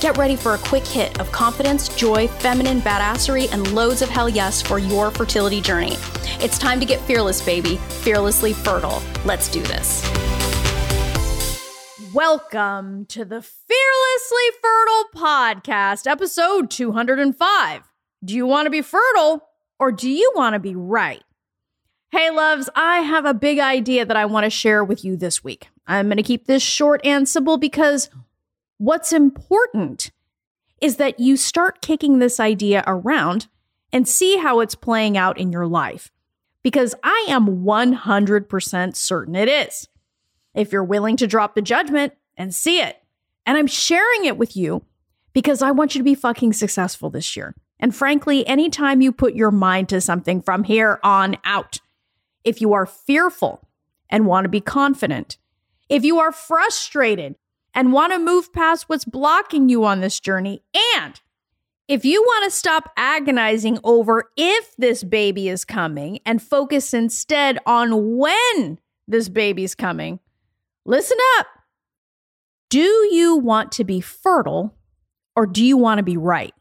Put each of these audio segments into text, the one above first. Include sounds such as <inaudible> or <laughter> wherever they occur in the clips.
Get ready for a quick hit of confidence, joy, feminine badassery, and loads of hell yes for your fertility journey. It's time to get fearless, baby, fearlessly fertile. Let's do this. Welcome to the Fearlessly Fertile Podcast, episode 205. Do you want to be fertile or do you want to be right? Hey, loves, I have a big idea that I want to share with you this week. I'm going to keep this short and simple because what's important is that you start kicking this idea around and see how it's playing out in your life. Because I am 100% certain it is if you're willing to drop the judgment and see it. And I'm sharing it with you because I want you to be fucking successful this year. And frankly, anytime you put your mind to something from here on out, if you are fearful and want to be confident, if you are frustrated and want to move past what's blocking you on this journey, and if you want to stop agonizing over if this baby is coming and focus instead on when this baby's coming, Listen up. Do you want to be fertile or do you want to be right?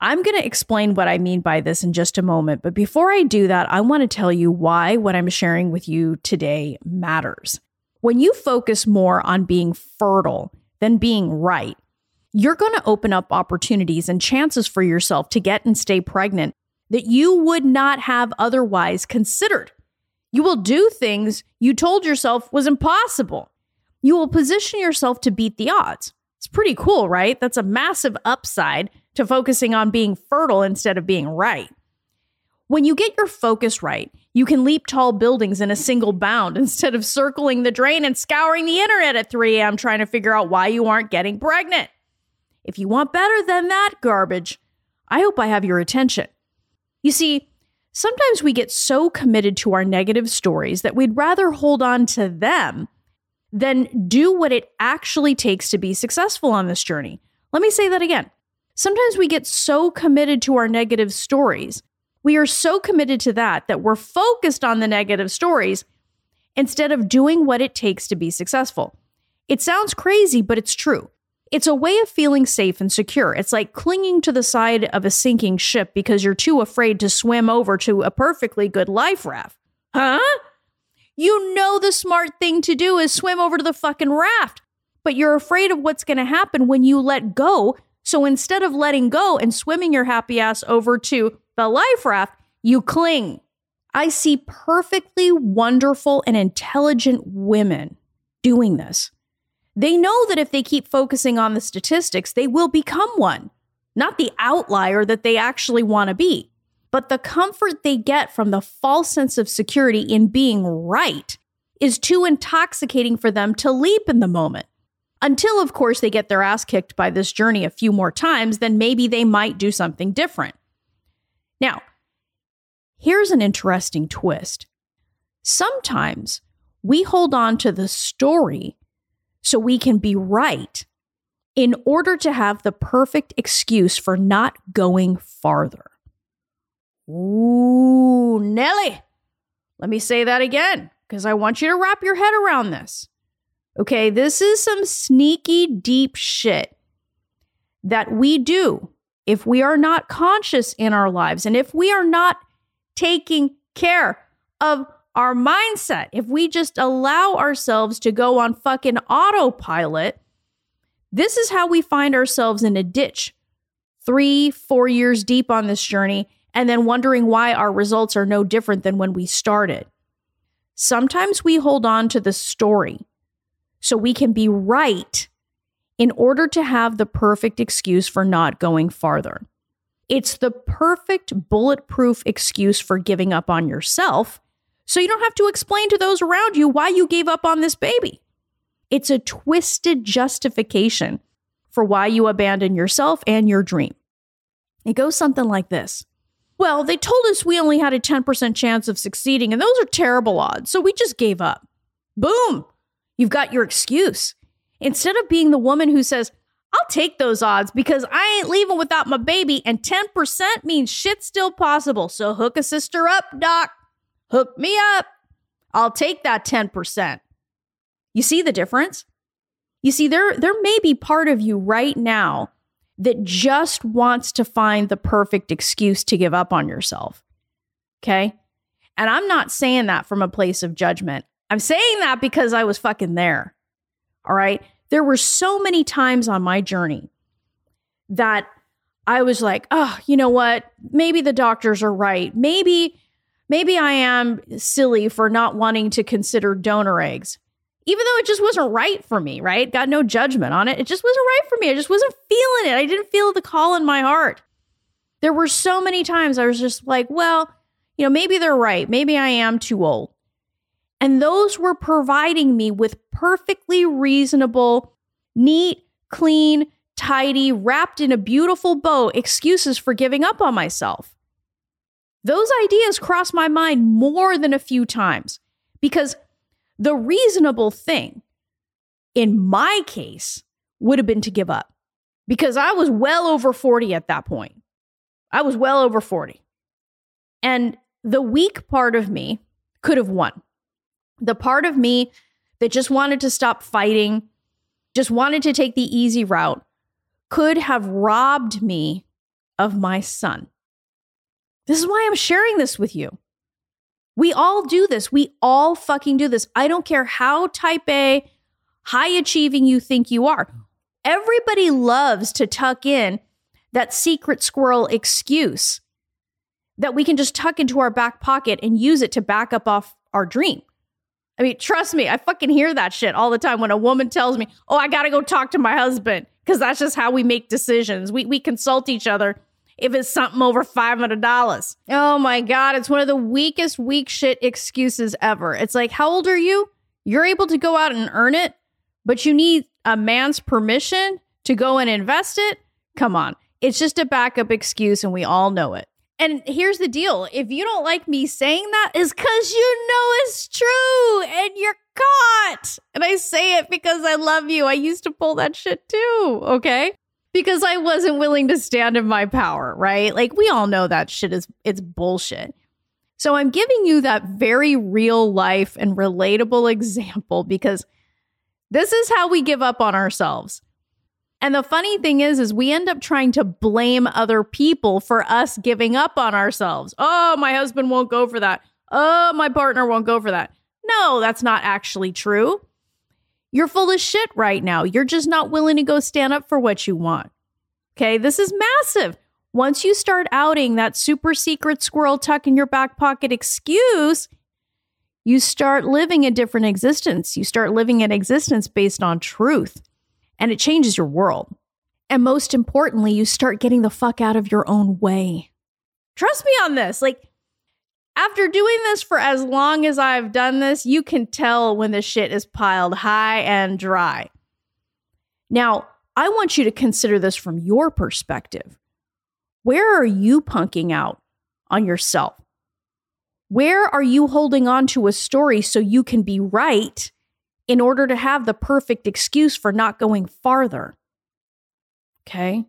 I'm going to explain what I mean by this in just a moment. But before I do that, I want to tell you why what I'm sharing with you today matters. When you focus more on being fertile than being right, you're going to open up opportunities and chances for yourself to get and stay pregnant that you would not have otherwise considered. You will do things you told yourself was impossible you will position yourself to beat the odds. It's pretty cool, right? That's a massive upside to focusing on being fertile instead of being right. When you get your focus right, you can leap tall buildings in a single bound <laughs> instead of circling the drain and scouring the internet at 3 a.m. trying to figure out why you aren't getting pregnant. If you want better than that garbage, I hope I have your attention. You see, sometimes we get so committed to our negative stories that we'd rather hold on to them than do what it actually takes to be successful on this journey. Let me say that again. Sometimes we get so committed to our negative stories. We are so committed to that that we're focused on the negative stories instead of doing what it takes to be successful. It sounds crazy, but it's true. It's a way of feeling safe and secure. It's like clinging to the side of a sinking ship because you're too afraid to swim over to a perfectly good life raft. Huh? You know the smart thing to do is swim over to the fucking raft, but you're afraid of what's going to happen when you let go. So instead of letting go and swimming your happy ass over to the life raft, you cling. I see perfectly wonderful and intelligent women doing this. They know that if they keep focusing on the statistics, they will become one, not the outlier that they actually want to be. But the comfort they get from the false sense of security in being right is too intoxicating for them to leap in the moment. Until, of course, they get their ass kicked by this journey a few more times, then maybe they might do something different. Now, here's an interesting twist. Sometimes we hold on to the story so we can be right in order to have the perfect excuse for not going farther. Ooh, Nelly. Let me say that again because I want you to wrap your head around this. Okay, this is some sneaky, deep shit that we do if we are not conscious in our lives and if we are not taking care of our mindset, if we just allow ourselves to go on fucking autopilot, this is how we find ourselves in a ditch three, four years deep on this journey and then wondering why our results are no different than when we started. Sometimes we hold on to the story so we can be right in order to have the perfect excuse for not going farther. It's the perfect bulletproof excuse for giving up on yourself so you don't have to explain to those around you why you gave up on this baby. It's a twisted justification for why you abandon yourself and your dream. It goes something like this. Well, they told us we only had a 10% chance of succeeding, and those are terrible odds, so we just gave up. Boom! You've got your excuse. Instead of being the woman who says, I'll take those odds because I ain't leaving without my baby, and 10% means shit's still possible. So hook a sister up, doc. Hook me up. I'll take that 10%. You see the difference? You see, there, there may be part of you right now that just wants to find the perfect excuse to give up on yourself. Okay. And I'm not saying that from a place of judgment. I'm saying that because I was fucking there. All right. There were so many times on my journey that I was like, oh, you know what? Maybe the doctors are right. Maybe, maybe I am silly for not wanting to consider donor eggs even though it just wasn't right for me, right? Got no judgment on it. It just wasn't right for me. I just wasn't feeling it. I didn't feel the call in my heart. There were so many times I was just like, well, you know, maybe they're right. Maybe I am too old. And those were providing me with perfectly reasonable, neat, clean, tidy, wrapped in a beautiful bow excuses for giving up on myself. Those ideas crossed my mind more than a few times because the reasonable thing in my case would have been to give up because I was well over 40 at that point. I was well over 40. And the weak part of me could have won. The part of me that just wanted to stop fighting, just wanted to take the easy route, could have robbed me of my son. This is why I'm sharing this with you. We all do this. We all fucking do this. I don't care how type A, high achieving you think you are. Everybody loves to tuck in that secret squirrel excuse that we can just tuck into our back pocket and use it to back up off our dream. I mean, trust me, I fucking hear that shit all the time when a woman tells me, "Oh, I got to go talk to my husband," because that's just how we make decisions. We we consult each other if it's something over $500. Oh my God, it's one of the weakest weak shit excuses ever. It's like, how old are you? You're able to go out and earn it, but you need a man's permission to go and invest it? Come on. It's just a backup excuse and we all know it. And here's the deal if you don't like me saying that, is because you know it's true and you're caught. And I say it because I love you. I used to pull that shit too. Okay because I wasn't willing to stand in my power, right? Like we all know that shit is it's bullshit. So I'm giving you that very real life and relatable <laughs> example because this is how we give up on ourselves. And the funny thing is is we end up trying to blame other people for us giving up on ourselves. Oh, my husband won't go for that. Oh, my partner won't go for that. No, that's not actually true. You're full of shit right now. You're just not willing to go stand up for what you want. Okay, this is massive. Once you start outing that super secret squirrel tuck in your back pocket excuse, you start living a different existence. You start living an existence based on truth, and it changes your world. And most importantly, you start getting the fuck out of your own way. Trust me on this. Like, after doing this for as long as I've done this, you can tell when the shit is piled high and dry. Now, I want you to consider this from your perspective. Where are you punking out on yourself? Where are you holding on to a story so you can be right in order to have the perfect excuse for not going farther? Okay. I'm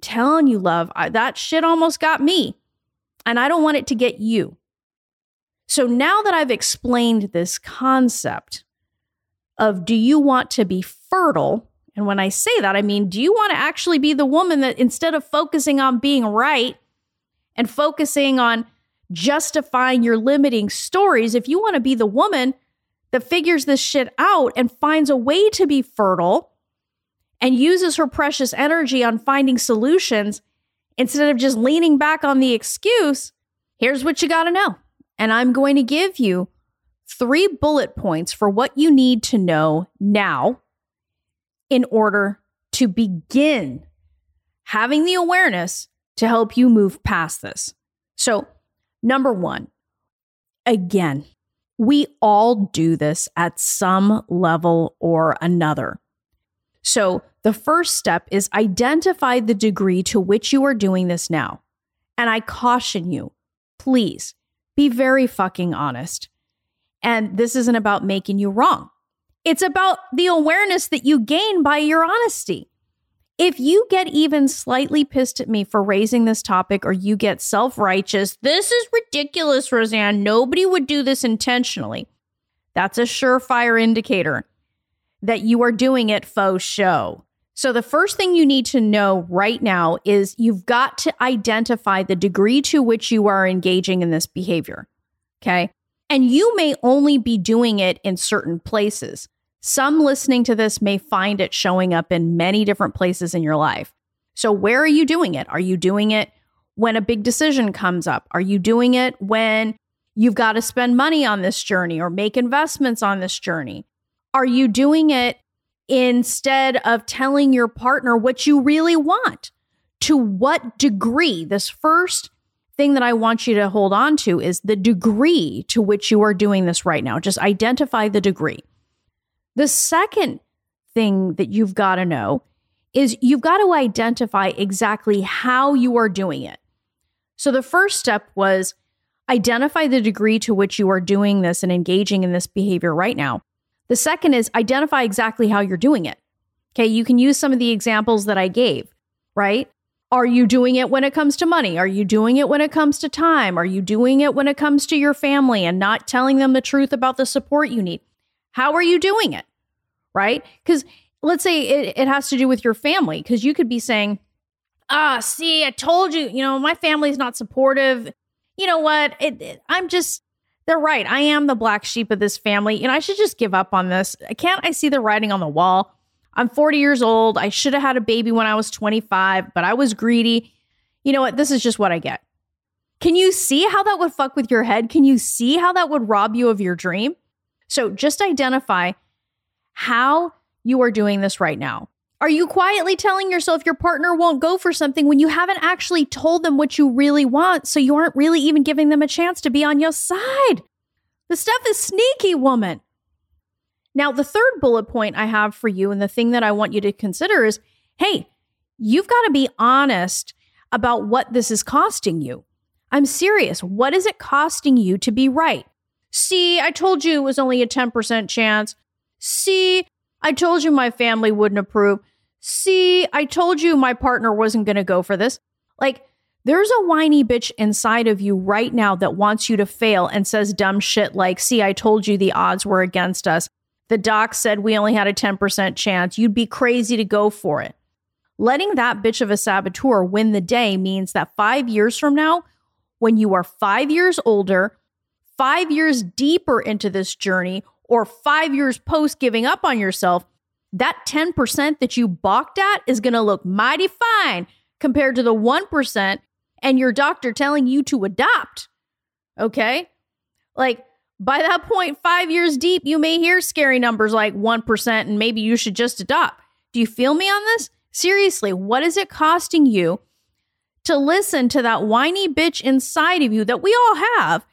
telling you, love, I, that shit almost got me and I don't want it to get you. So now that I've explained this concept of do you want to be fertile? And when I say that, I mean, do you want to actually be the woman that instead of focusing on being right and focusing on justifying your limiting stories, if you want to be the woman that figures this shit out and finds a way to be fertile and uses her precious energy on finding solutions Instead of just leaning back on the excuse, here's what you got to know. And I'm going to give you three bullet points for what you need to know now in order to begin having the awareness to help you move past this. So, number one, again, We all do this at some level or another. So, the first step is identify the degree to which you are doing this now. And I caution you, please be very fucking honest. And this isn't about making you wrong. It's about the awareness that you gain by your honesty. If you get even slightly pissed at me for raising this topic or you get self righteous, this is ridiculous, Roseanne. Nobody would do this intentionally. That's a surefire indicator that you are doing it faux show. So, the first thing you need to know right now is you've got to identify the degree to which you are engaging in this behavior. Okay. And you may only be doing it in certain places. Some listening to this may find it showing up in many different places in your life. So, where are you doing it? Are you doing it when a big decision comes up? Are you doing it when you've got to spend money on this journey or make investments on this journey? Are you doing it instead of telling your partner what you really want? To what degree? This first thing that I want you to hold on to is the degree to which you are doing this right now. Just identify the degree. The second thing that you've got to know is you've got to identify exactly how you are doing it. So the first step was identify the degree to which you are doing this and engaging in this behavior right now. The second is identify exactly how you're doing it. Okay, you can use some of the examples that I gave, right? Are you doing it when it comes to money? Are you doing it when it comes to time? Are you doing it when it comes to your family and not telling them the truth about the support you need? How are you doing it? Right? Because let's say it, it has to do with your family, because you could be saying, ah, see, I told you, you know, my family's not supportive. You know what? It, it, I'm just, they're right. I am the black sheep of this family, and I should just give up on this. Can't I see the writing on the wall? I'm 40 years old. I should have had a baby when I was 25, but I was greedy. You know what? This is just what I get. Can you see how that would fuck with your head? Can you see how that would rob you of your dream? So just identify how you are doing this right now. Are you quietly telling yourself your partner won't go for something when you haven't actually told them what you really want? So you aren't really even giving them a chance to be on your side. The stuff is sneaky, woman. Now, the third bullet point I have for you, and the thing that I want you to consider is hey, you've got to be honest about what this is costing you. I'm serious. What is it costing you to be right? See, I told you it was only a 10% chance. See, I told you my family wouldn't approve. See, I told you my partner wasn't going to go for this. Like, there's a whiny bitch inside of you right now that wants you to fail and says dumb shit like, see, I told you the odds were against us. The doc said we only had a 10% chance. You'd be crazy to go for it. Letting that bitch of a saboteur win the day means that five years from now, when you are five years older, five years deeper into this journey or five years post giving up on yourself, that 10% that you balked at is going to look mighty fine compared to the 1% and your doctor telling you to adopt. Okay? Like, by that point, five years deep, you may hear scary numbers like 1% and maybe you should just adopt. Do you feel me on this? Seriously, what is it costing you to listen to that whiny bitch inside of you that we all have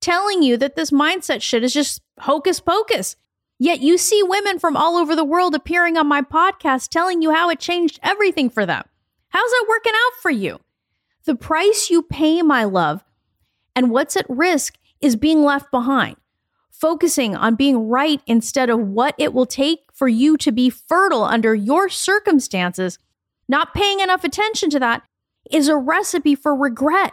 telling you that this mindset shit is just hocus pocus. Yet you see women from all over the world appearing on my podcast telling you how it changed everything for them. How's that working out for you? The price you pay, my love, and what's at risk is being left behind. Focusing on being right instead of what it will take for you to be fertile under your circumstances, not paying enough attention to that, is a recipe for regret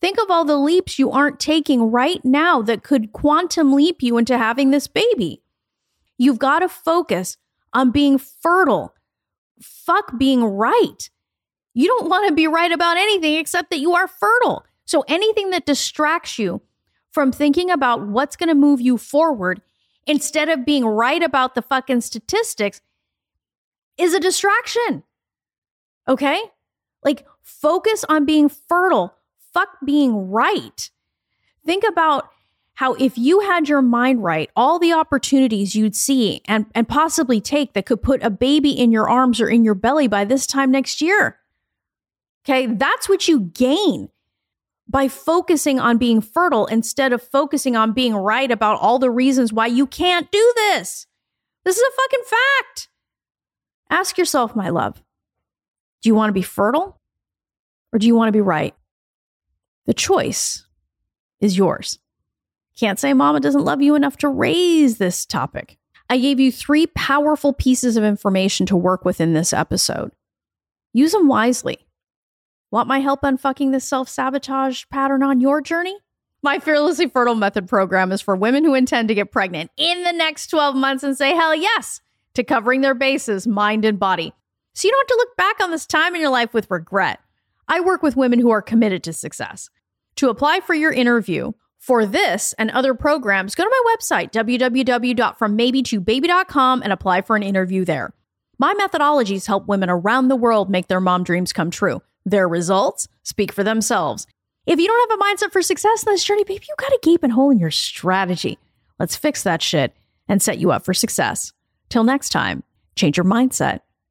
Think of all the leaps you aren't taking right now that could quantum leap you into having this baby. You've got to focus on being fertile. Fuck being right. You don't want to be right about anything except that you are fertile. So anything that distracts you from thinking about what's going to move you forward instead of being right about the fucking statistics is a distraction. Okay? Like focus on being fertile fuck being right. Think about how if you had your mind right, all the opportunities you'd see and, and possibly take that could put a baby in your arms or in your belly by this time next year. Okay, that's what you gain by focusing on being fertile instead of focusing on being right about all the reasons why you can't do this. This is a fucking fact. Ask yourself, my love, do you want to be fertile or do you want to be right? The choice is yours. Can't say mama doesn't love you enough to raise this topic. I gave you three powerful pieces of information to work with in this episode. Use them wisely. Want my help unfucking this self sabotage pattern on your journey? My Fearlessly Fertile Method program is for women who intend to get pregnant in the next 12 months and say hell yes to covering their bases, mind and body. So you don't have to look back on this time in your life with regret. I work with women who are committed to success. To apply for your interview for this and other programs, go to my website, www.frommaybe2baby.com, and apply for an interview there. My methodologies help women around the world make their mom dreams come true. Their results speak for themselves. If you don't have a mindset for success in this journey, baby, you got a gaping hole in your strategy. Let's fix that shit and set you up for success. Till next time, change your mindset,